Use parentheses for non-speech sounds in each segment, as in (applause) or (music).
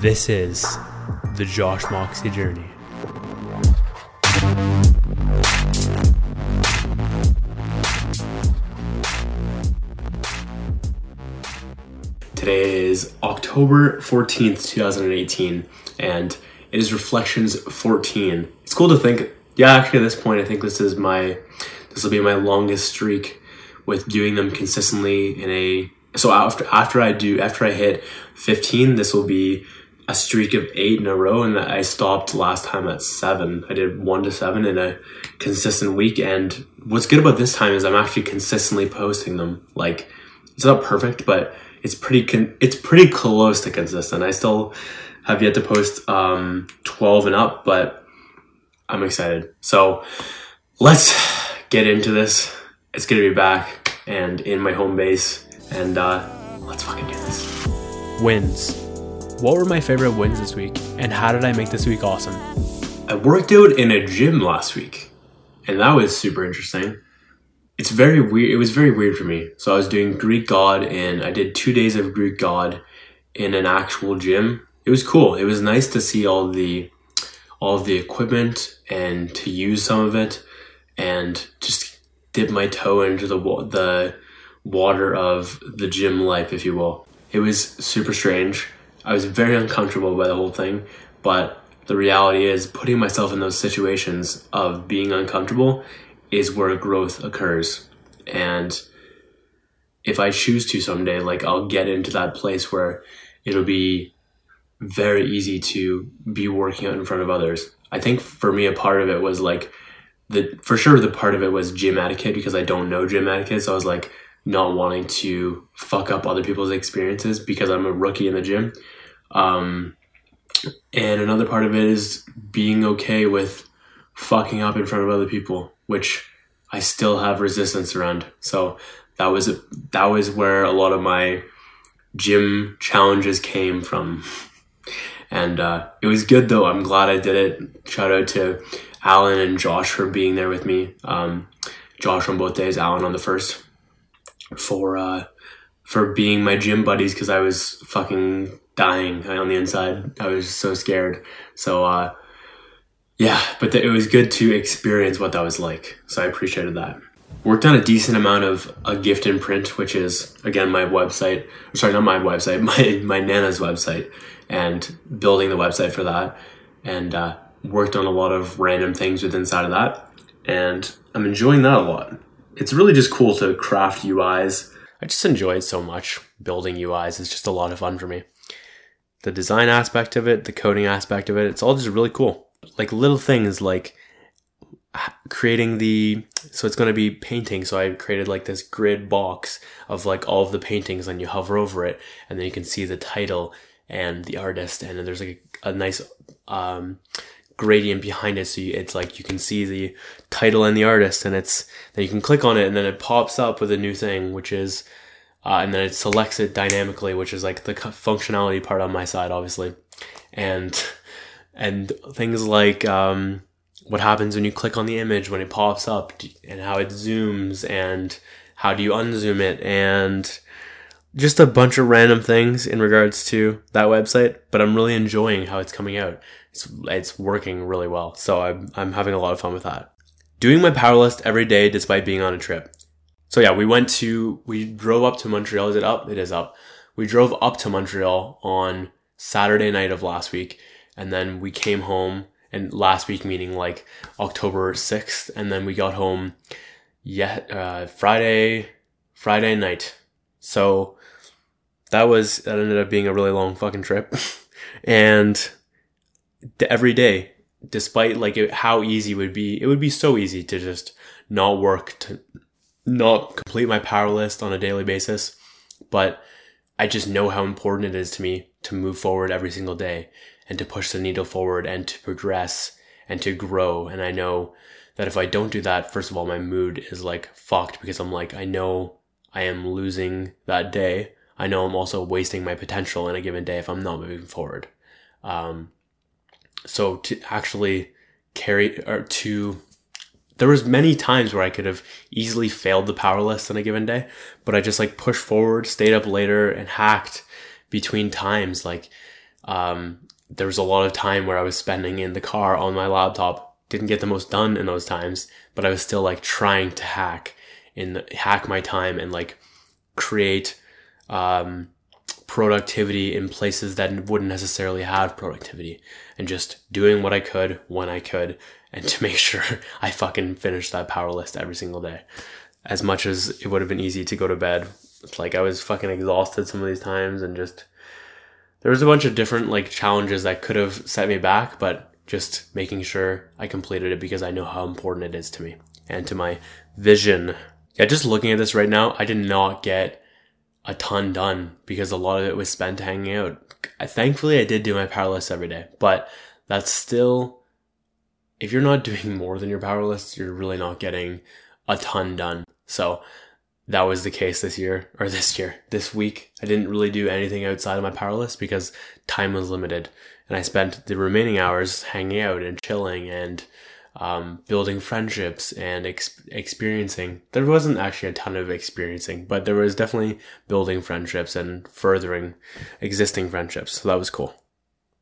This is the Josh Moxie journey. Today is October 14th, 2018, and it is Reflections 14. It's cool to think, yeah, actually, at this point, I think this is my, this will be my longest streak with doing them consistently in a, so after, after I do, after I hit 15, this will be a streak of eight in a row, and I stopped last time at seven. I did one to seven in a consistent week, and what's good about this time is I'm actually consistently posting them. Like, it's not perfect, but it's pretty con- it's pretty close to consistent. I still have yet to post um, 12 and up, but I'm excited. So let's get into this. It's gonna be back and in my home base, and uh, let's fucking do this. Wins. What were my favorite wins this week, and how did I make this week awesome? I worked out in a gym last week, and that was super interesting it's very weird. It was very weird for me. So I was doing Greek God and I did two days of Greek God in an actual gym. It was cool. It was nice to see all the all the equipment and to use some of it and just dip my toe into the the water of the gym life, if you will. It was super strange. I was very uncomfortable by the whole thing, but the reality is putting myself in those situations of being uncomfortable is where growth occurs. And if I choose to someday, like I'll get into that place where it'll be very easy to be working out in front of others. I think for me, a part of it was like the for sure the part of it was gym etiquette because I don't know gym etiquette. So I was like not wanting to fuck up other people's experiences because I'm a rookie in the gym. Um, and another part of it is being okay with fucking up in front of other people which I still have resistance around. So that was a, that was where a lot of my gym challenges came from. And uh, it was good though. I'm glad I did it. Shout out to Alan and Josh for being there with me. Um, Josh on both days, Alan on the first, for uh, for being my gym buddies because I was fucking dying on the inside. I was so scared. So uh, yeah, but the, it was good to experience what that was like. So I appreciated that. Worked on a decent amount of a gift in print, which is again my website. Sorry, not my website, (laughs) my my nana's website, and building the website for that, and uh, worked on a lot of random things with inside of that, and I'm enjoying that a lot. It's really just cool to craft UIs. I just enjoy it so much. Building UIs is just a lot of fun for me. The design aspect of it, the coding aspect of it, it's all just really cool. Like little things like creating the so it's going to be painting so i created like this grid box of like all of the paintings and you hover over it and then you can see the title and the artist and then there's like a, a nice um, gradient behind it so you, it's like you can see the title and the artist and it's then you can click on it and then it pops up with a new thing which is uh, and then it selects it dynamically which is like the functionality part on my side obviously. And and things like um, what happens when you click on the image when it pops up and how it zooms and how do you unzoom it and just a bunch of random things in regards to that website but i'm really enjoying how it's coming out. It's, it's working really well so I'm, I'm having a lot of fun with that. Doing my power list every day despite being on a trip so yeah we went to we drove up to montreal is it up it is up we drove up to montreal on saturday night of last week and then we came home and last week meaning like October 6th and then we got home yet uh, Friday Friday night. So that was that ended up being a really long fucking trip. (laughs) and every day despite like it, how easy it would be it would be so easy to just not work to not complete my power list on a daily basis but i just know how important it is to me to move forward every single day and to push the needle forward and to progress and to grow. And I know that if I don't do that, first of all, my mood is like fucked because I'm like, I know I am losing that day. I know I'm also wasting my potential in a given day if I'm not moving forward. Um, so to actually carry or to there was many times where I could have easily failed the power list on a given day, but I just like pushed forward, stayed up later and hacked between times. Like um, there was a lot of time where I was spending in the car on my laptop. Didn't get the most done in those times, but I was still like trying to hack and hack my time and like create um, productivity in places that wouldn't necessarily have productivity and just doing what I could when I could and to make (laughs) sure I fucking finished that power list every single day. As much as it would have been easy to go to bed, it's like I was fucking exhausted some of these times and just there was a bunch of different like challenges that could have set me back, but just making sure I completed it because I know how important it is to me and to my vision. Yeah, just looking at this right now, I did not get a ton done because a lot of it was spent hanging out. I, thankfully, I did do my power list every day, but that's still, if you're not (laughs) doing more than your power list, you're really not getting a ton done. So that was the case this year or (laughs) this year, this week. I didn't really do anything outside of my power list because time was limited and I spent the remaining hours hanging out and chilling and um, building friendships and ex- experiencing. There wasn't actually a ton of experiencing, but there was definitely building friendships and furthering existing friendships. So that was cool.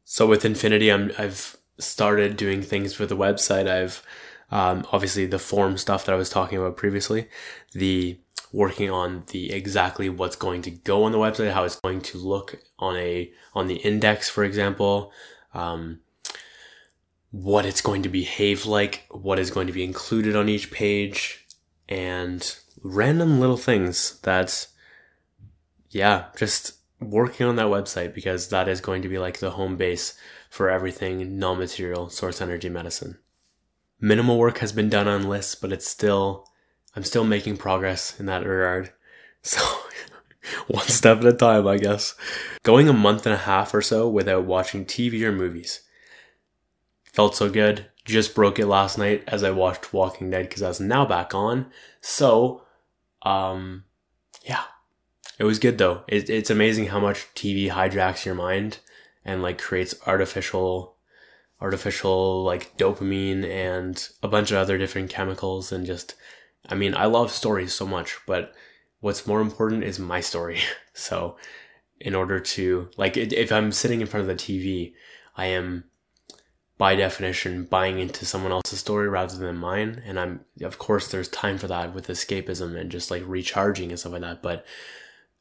So with Infinity, I'm, I've started doing things for the website. I've um, obviously the form stuff that I was talking about previously, the working on the exactly what's going to go on the website, how it's going to look on a on the index, for example. Um, what it's going to behave like, what is going to be included on each page, and random little things that, yeah, just working on that website because that is going to be like the home base for everything non material source energy medicine. Minimal work has been done on lists, but it's still, I'm still making progress in that regard. (laughs) So, one step at a time, I guess. Going a month and a half or so without watching TV or movies Felt so good. Just broke it last night as I watched Walking Dead because that's now back on. So, um, yeah, it was good though. It, it's amazing how much TV hijacks your mind and like creates artificial, artificial like dopamine and a bunch of other different chemicals and just, I mean, I love stories so much, but what's more important is my story. (laughs) So, in order to like, if I'm sitting in front of the TV, I am by definition buying into someone else's story rather than mine and i'm of course there's time for that with escapism and just like recharging and stuff like that but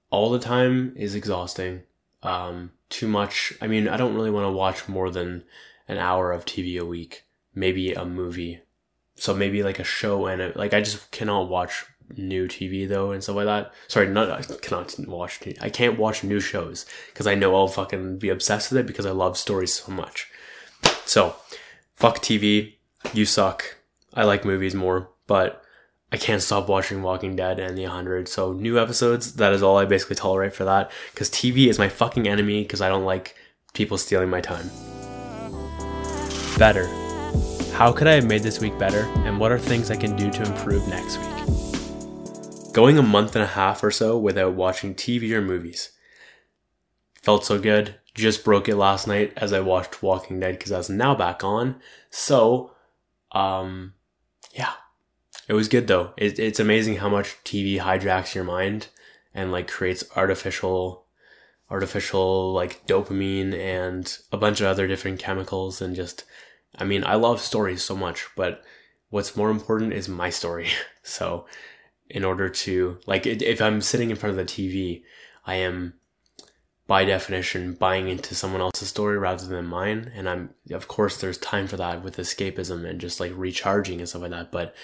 all the time is exhausting um too much i mean i don't really want to watch more than an hour of tv a week maybe a movie so maybe like a show and a, like i just cannot watch new tv though and stuff like that sorry not i cannot watch i can't watch new shows because i know i'll fucking be obsessed with it because i love stories so much so, fuck TV. You suck. I like movies more, but I can't stop watching Walking Dead and The 100. So, new episodes, that is all I basically tolerate for that. Because TV is my fucking enemy because I don't like people stealing my time. Better. How could I have made this week better, and what are things I can do to improve next week? Going a month and a half or so without watching TV or movies. Felt so good just broke it last night as I watched Walking Dead because that's now back on. So, um, yeah, it was good though. It, it's amazing how much TV hijacks your mind and like creates artificial, artificial like dopamine and a bunch of other different chemicals and just, I mean, I love stories so much, but what's more important is my story. (laughs) So, in order to like, if I'm sitting in front of the TV, I am by definition buying into someone else's story rather than mine and i'm of course there's time for that with escapism and just like recharging and stuff like that but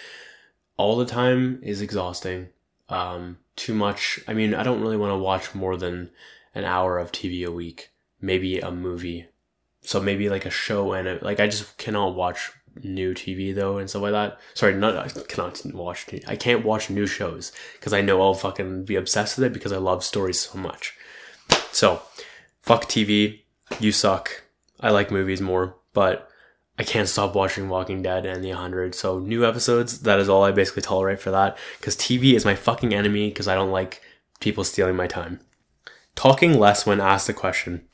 all the time is exhausting um too much i mean i don't really want to watch more than an hour of tv a week maybe a movie so maybe like a show and a, like i just cannot watch new tv though and stuff like that sorry not i cannot watch i can't watch new shows because i know i'll fucking be obsessed with it because i love stories so much so, fuck TV. You suck. I like movies more, but I can't stop watching Walking Dead and The 100. So, new episodes, that is all I basically tolerate for that. Because TV is my fucking enemy because I don't like people stealing my time. Talking less when asked a question.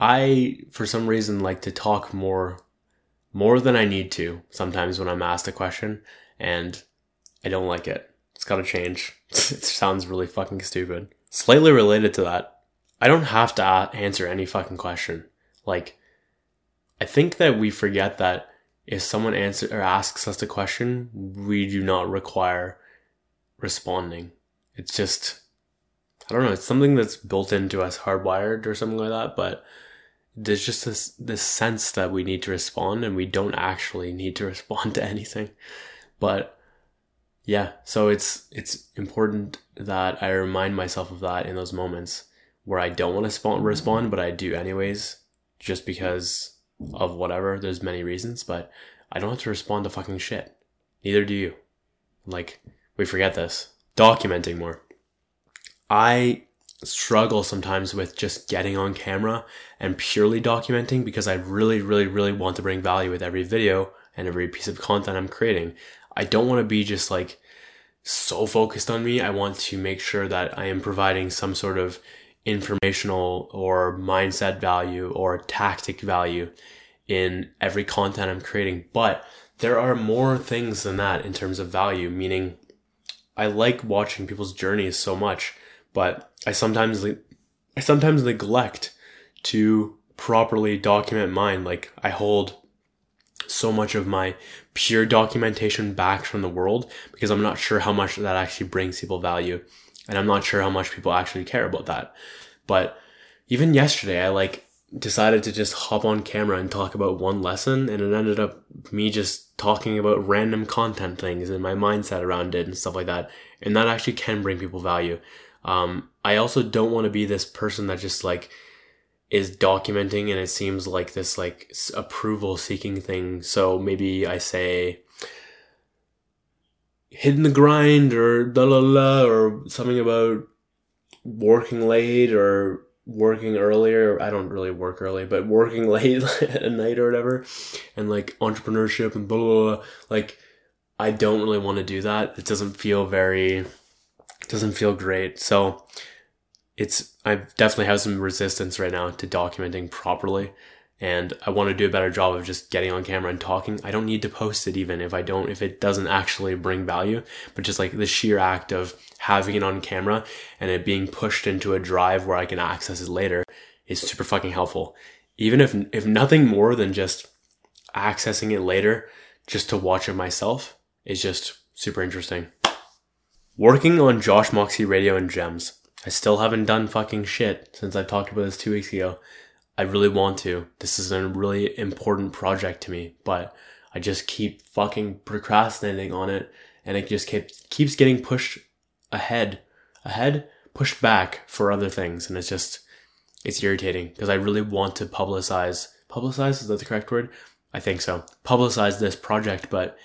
I, for some reason, like to talk more, more than I need to sometimes when I'm asked a question, and I don't like it. It's gotta change. (laughs) it sounds really fucking stupid. Slightly related to that, I don't have to answer any fucking question. Like, I think that we forget that if someone answer or asks us a question, we do not require responding. It's just, I don't know, it's something that's built into us, hardwired or something like that, but there's just this, this sense that we need to respond and we don't actually need to (laughs) respond to anything. But yeah, so it's, it's important that I remind myself of that in those moments where I don't want to respond, but I do anyways, just because of whatever. There's many reasons, but I don't have to respond to fucking shit. Neither do you. Like, we forget this. Documenting more. I struggle sometimes with just getting on camera and purely documenting because I really, really, really want to bring value with every video and every piece of content I'm creating. I don't want to be just like so focused on me. I want to make sure that I am providing some sort of informational or mindset value or tactic value in every content I'm creating. But there are more things than that in terms of value, meaning I like watching people's journeys so much, but I sometimes I sometimes neglect to properly document mine. Like I hold so much of my pure documentation back from the world because I'm not sure how much that actually brings people value. And I'm not sure how much people actually care about that. But even yesterday, I like decided to just hop on camera and talk about one lesson and it ended up me just talking about random content things and my mindset around it and stuff like that. And that actually can bring people value. Um, I also don't want to be this person that just like is documenting and it seems like this like approval seeking thing. So maybe I say hitting the grind or da la la or something about working late or working earlier. I don't really work early, but working (laughs) late at night or whatever, and like entrepreneurship and blah, blah, blah. Like, I don't really want to do that. It doesn't feel very, doesn't feel great. So it's, I definitely have some resistance right now to documenting properly and I want to do a better job of just getting on camera and talking. I don't need to post it even if I don't, if it doesn't actually bring value, but just like the sheer act of having it on camera and it being pushed into a drive where I can access it later is super fucking helpful. Even if, if nothing more than just accessing it later just to watch it myself is just super interesting. Working on Josh Moxie Radio and Gems. I still haven't done fucking shit since I talked about this two weeks ago. I really want to. This is a really important project to me, but I just keep fucking procrastinating on it and it just keeps keeps getting pushed ahead, ahead, pushed back for other things and it's just it's irritating because I really want to publicize publicize is that the correct word? I think so. Publicize this project, but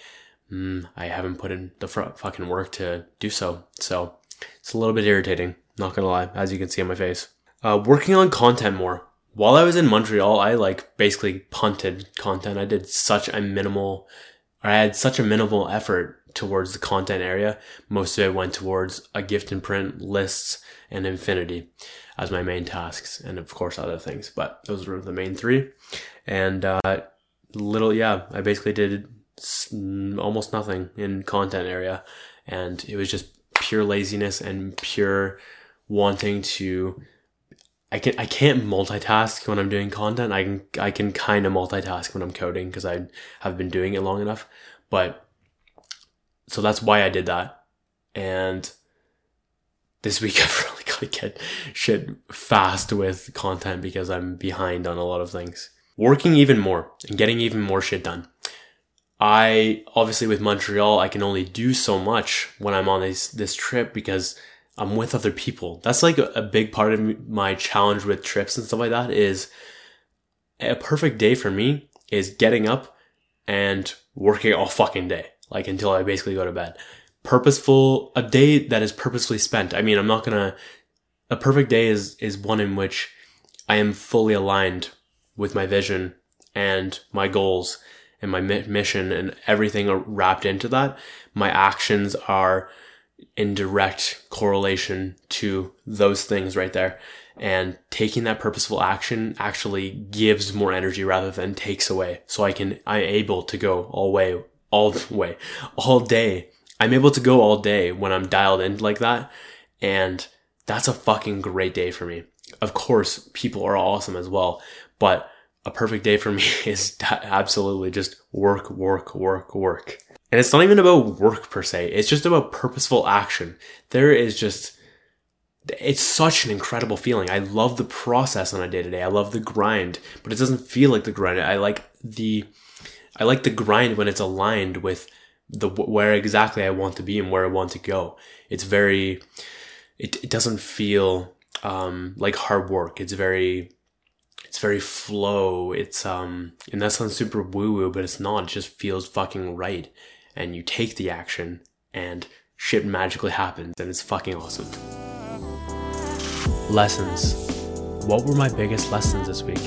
mm, I haven't put in the fr- fucking work to do so. So it's a little bit irritating. Not gonna lie, as you can see on my face. Uh, working on content more while I was in Montreal, I like basically punted content. I did such a minimal, I had such a minimal effort towards the content area. Most of it went towards a gift and print, lists, and infinity as my main tasks, and of course other things. But those were the main three. And uh, little, yeah, I basically did almost nothing in content area, and it was just pure laziness and pure wanting to I can I can't multitask when I'm doing content. I can I can kind of multitask when I'm coding because I have been doing it long enough. But so that's why I did that. And this (laughs) week I've really got to get shit fast with content because I'm behind on a lot of things. Working even more and getting even more shit done. I obviously with Montreal I can only do so much when I'm on this this trip because I'm with other people. That's like a, big part of my challenge with trips and stuff like that is a perfect day for me is getting up and working all fucking day, like until I basically go to bed. Purposeful, a day that is purposefully spent. I mean, I'm not gonna, a perfect day is, is one in which I am fully aligned with my vision and my goals and my mission and everything wrapped into that. My actions are in direct correlation to those things right there. And taking that purposeful action actually gives more energy rather than takes away. So I can, I'm able to go all way, all the way, all day. I'm able to go all day when I'm dialed in like that. And that's a fucking great day for me. Of course, people are awesome as well, but a perfect day for me (laughs) is absolutely just work, work, work, work. And it's not even about work per se. It's just about purposeful action. There is just, it's such an incredible feeling. I love the process on a day to day. I love the grind, but it doesn't feel like the grind. I like the, I like the grind when it's aligned with the where exactly I want to be and where I want to go. It's very, it, it doesn't feel um, like hard work. It's very, it's very flow. It's um, and that sounds super woo woo, but it's not. It just feels fucking right. And you take the action, and shit magically happens, and it's fucking awesome. Lessons. What were my biggest lessons this week?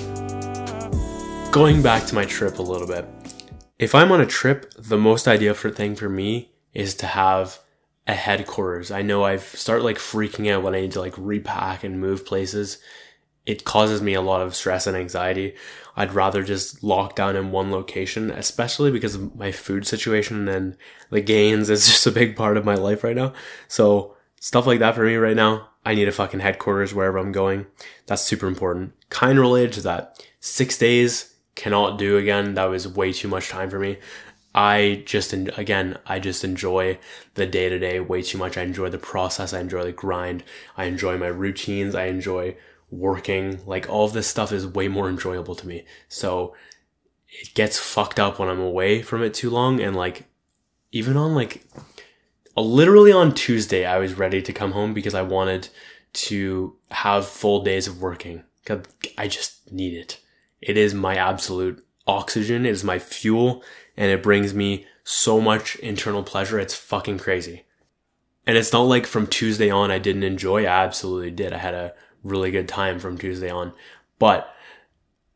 Going back to my trip a little bit. If I'm on a trip, the most ideal for thing for me is to have a headquarters. I know I've start like freaking out when I need to like repack and move places. It causes me a lot of stress and anxiety. I'd rather just lock down in one location, especially because of my food situation and the gains is (laughs) just a big part of my life right now. So stuff like that for me right now. I need a fucking headquarters wherever I'm going. That's super important. Kind of related to that. Six days cannot do again. That was way too much time for me. I just, again, I just enjoy the day to day way too much. I enjoy the process. I enjoy the grind. I enjoy my routines. I enjoy working. Like all of this stuff is way more enjoyable to me. So it gets fucked up when I'm away from it too long. And like, even on like, literally on Tuesday, I was ready to come home because I wanted to have full days of working. I just need it. It is my absolute oxygen. It is my fuel and it brings me so much internal pleasure. It's fucking crazy. And it's not like from Tuesday on I didn't enjoy. I absolutely did. I had a really good time from Tuesday on, but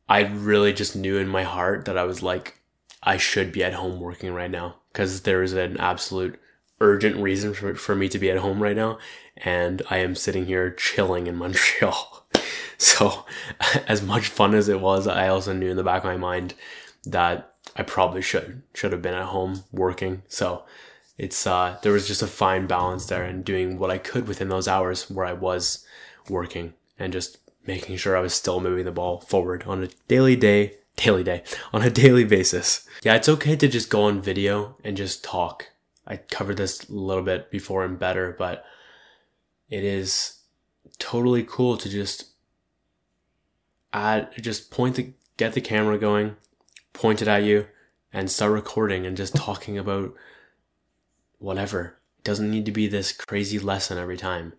I really just knew in my heart that I was like, I should be at home working right now because there is an absolute urgent reason for, for me to be at home right now. And I am sitting here chilling in (laughs) Montreal. So, (laughs) as much fun as it was, I also knew in the back of my mind that I probably should should have been at home working. So, it's uh, there was just a fine balance there and doing what I could within those hours where I was working and just making sure I was still moving the ball forward on a daily day, daily day, on a daily basis. Yeah, it's okay to just go on video and just talk. I covered this a little bit before and better, but it is totally cool to just add, just point the, get the camera going, point it at you, and start recording and just talking about whatever. It doesn't need to be this crazy lesson every time.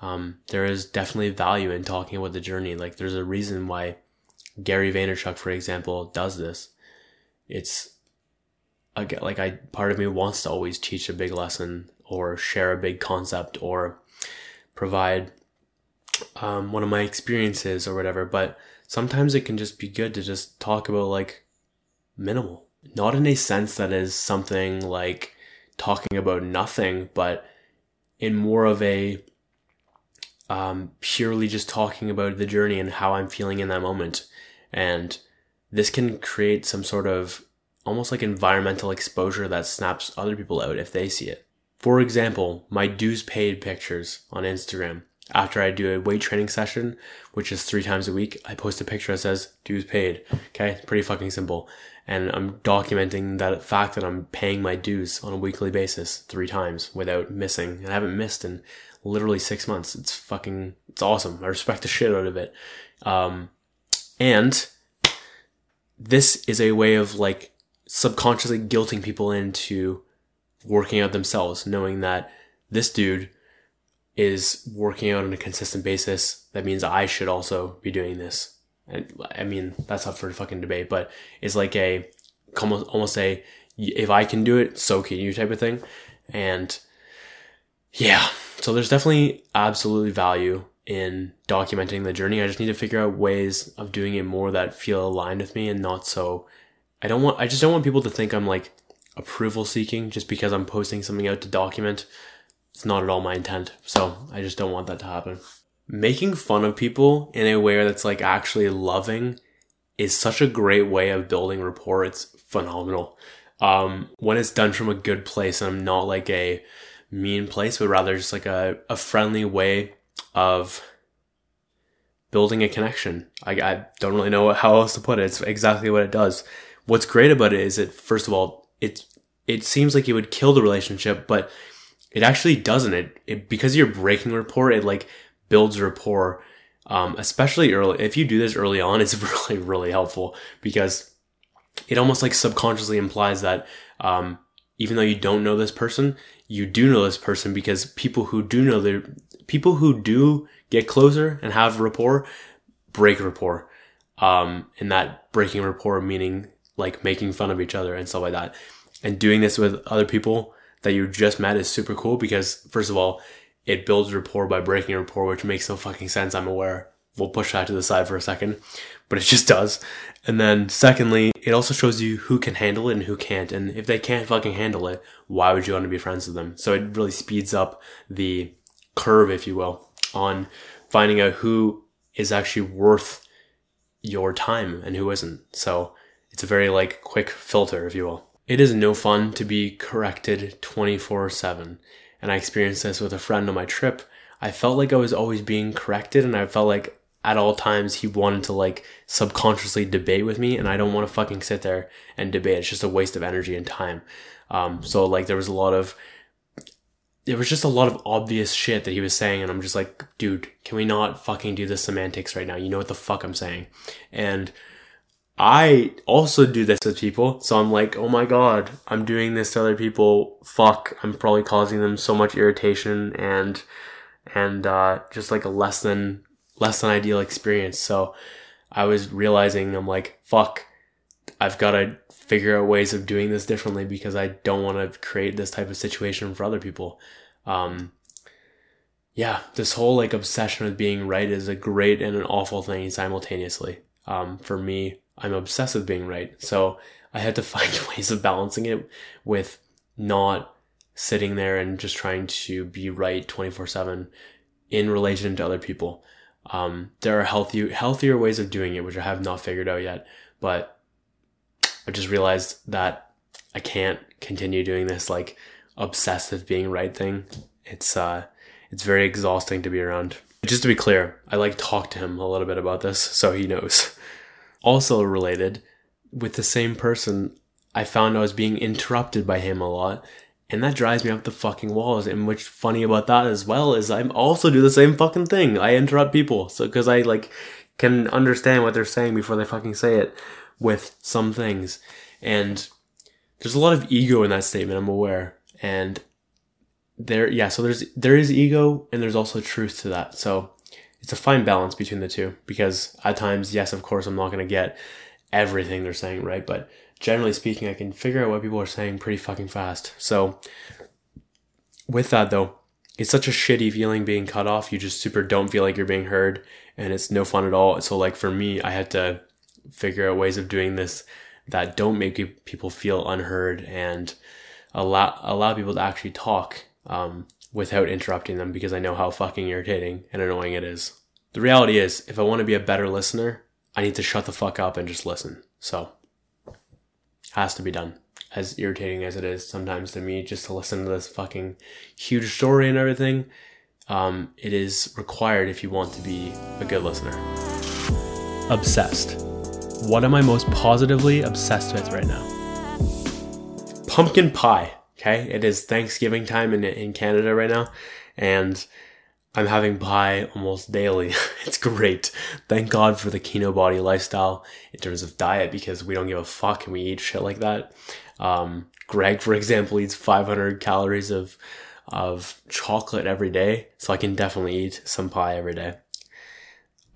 Um, there is definitely value in talking about the journey. Like there's a reason why Gary Vaynerchuk, for example, does this. It's again, like I, part of me wants to always teach a big lesson or share a big concept or provide um, one of my experiences or whatever. But sometimes it can just be good to just talk about like minimal, not in a sense that is something like talking about nothing, but in more of a um, purely just talking about the journey and how I'm feeling in that moment. And this can create some sort of almost like environmental exposure that snaps other people out if they see it. For example, my dues paid pictures on Instagram after I do a weight training session, which is three times a week, I post a picture that says dues paid. Okay. Pretty fucking simple. And I'm documenting that fact that I'm paying my dues on a weekly basis three times without missing. And I haven't missed in literally six months. It's fucking, it's awesome. I respect the shit out of it. Um, and this is a way of like subconsciously guilting people into working out themselves, knowing that this dude is working out on a consistent basis, that means I should also be doing this. And I mean, that's up for fucking debate, but it's like a almost almost a if I can do it, so can you type of thing. And yeah, so there's definitely absolutely value in documenting the journey. I just need to figure out ways of doing it more that feel aligned with me and not so. I don't want. I just don't want people to think I'm like approval seeking just because I'm posting something out to document. It's not at all my intent. So I just don't want that to happen. Making fun of people in a way that's like actually loving is such a great way of building rapport. It's phenomenal. Um, when it's done from a good place and I'm not like a mean place, but rather just like a, a friendly way of building a connection. I, I don't really know how else to put it. It's exactly what it does. What's great about it is that first of all, it it seems like it would kill the relationship, but it actually doesn't. It, it because you're breaking rapport, it like builds rapport. Um, especially early. If you do this early on, it's (laughs) really really helpful because it almost like subconsciously implies that um, even though you don't know this person, you do know this person because people who do know their people who do get closer and have rapport break rapport. Um, that breaking rapport meaning like making fun of each other and stuff like that. And doing this with other people that you just met is super cool because first of all, it builds rapport by breaking rapport, which makes no fucking sense. I'm aware. We'll push that to the side for a second, but it just does. And then secondly, it also shows you who can handle it and who can't. And if they can't fucking handle it, why would you want to be friends with them? So it really speeds up the curve, if you will, on finding out who is actually worth your time and who isn't. So it's a very like quick filter, if you will. It is no fun to be corrected 24 7. And I experienced this with a friend on my trip. I felt like I was always being corrected and I felt like at all times he wanted to like subconsciously debate with me and I don't want to fucking sit there and debate. It's just a waste of energy and time. Um, so like there was a lot of there was just a lot of obvious shit that he was saying and I'm just like, dude, can we not fucking do the semantics right now? You know what the fuck I'm saying. And I also do this with people. So I'm like, oh my god, I'm doing this to other people. Fuck, I'm probably causing them so much irritation and and uh, just like a less than less than ideal experience. So I was realizing I'm like, fuck, I've got to figure out ways of doing this differently because I don't want to create this type of situation for other people. Um, yeah, this whole like obsession with being right is a great and an awful thing simultaneously. Um, for me, I'm obsessed with being right. So I had to (laughs) find (laughs) ways of balancing it with not sitting there and just trying to be right 24 7 in relation to other people. Um, there are healthy, healthier ways of doing it, which I have not figured out yet, but I just realized that I can't continue doing this like obsessive being right thing. It's, uh, it's very exhausting to be around. Just to be clear, I like talk to him a little bit about this so he knows. (laughs) Also related, with the same person, I found I was being interrupted by him a lot and that drives me up the fucking walls. And what's funny about that as well is I also do the same fucking thing. I interrupt people. So, cause I like can understand what they're saying before they fucking say it with some things. And there's a lot of ego in that statement. I'm aware. And there, yeah, so there's, there is ego and there's also truth to that. So it's a fine balance between the two because at times, yes, of course, I'm not going to get everything they're saying right, but generally speaking, I can figure out what people are saying pretty fucking fast. So, with that though, it's such a shitty feeling being cut off. You just super don't feel like you're being heard, and it's no fun at all. So, like for me, I had to figure out ways of doing this that don't make people feel unheard and allow allow people to actually talk um, without interrupting them because I know how fucking irritating and annoying it is. The reality is, if I want to be a better listener, I need to shut the fuck up and just listen. So has to be done. As irritating as it is sometimes to me just to listen to this fucking huge story and everything, um, it is required if you want to be a good listener. Obsessed. What am I most positively obsessed with right now? Pumpkin pie. Okay, it is Thanksgiving time in in Canada right now, and I'm having pie almost daily. (laughs) it's great. Thank God for the Kinobody lifestyle in terms of diet because we don't give a fuck and we eat shit like that. Um, Greg, for example, eats 500 calories of of chocolate every day, so I can definitely eat some pie every day.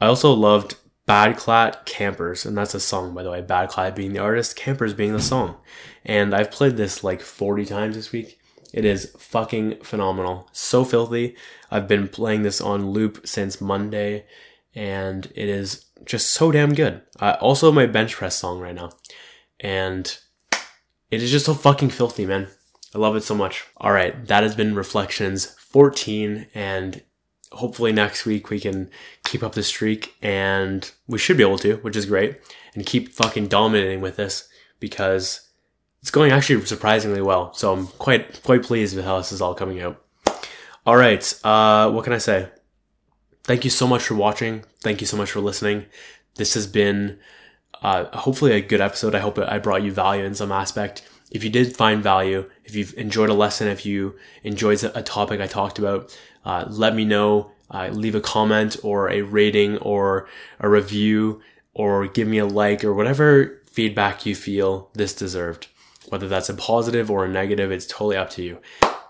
I also loved Badklaat Campers, and that's a song, by the way. Badklaat being the artist, Campers being the song. And I've played this like 40 times this week. It is fucking phenomenal. So filthy. I've been playing this on loop since Monday and it is just so damn good. Uh, also my bench press song right now. And it is just so fucking filthy, man. I love it so much. All right, that has been Reflections 14 and hopefully next week we can keep up the streak and we should be able to, which is great, and keep fucking dominating with this because it's going actually surprisingly well. So I'm quite quite pleased with how this is all coming out. All right, uh, what can I say? thank you so much for watching. Thank you so much for listening. This has been uh, hopefully a good episode. I hope I brought you value in some aspect. If you did find value, if you've enjoyed a lesson, if you enjoyed a topic I talked about, uh, let me know. Uh, leave a comment or a rating or a review or give me a like or whatever feedback you feel this deserved. Whether that's a positive or a negative, it's totally up to you.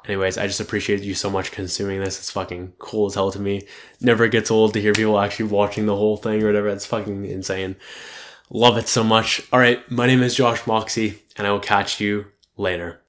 Anyways, I just appreciate you so much consuming this. It's fucking cool as hell to me. Never gets old to hear people actually watching the whole thing or whatever. It's fucking insane. Love it so much. All right, my name is Josh Moxie, and I will catch you later.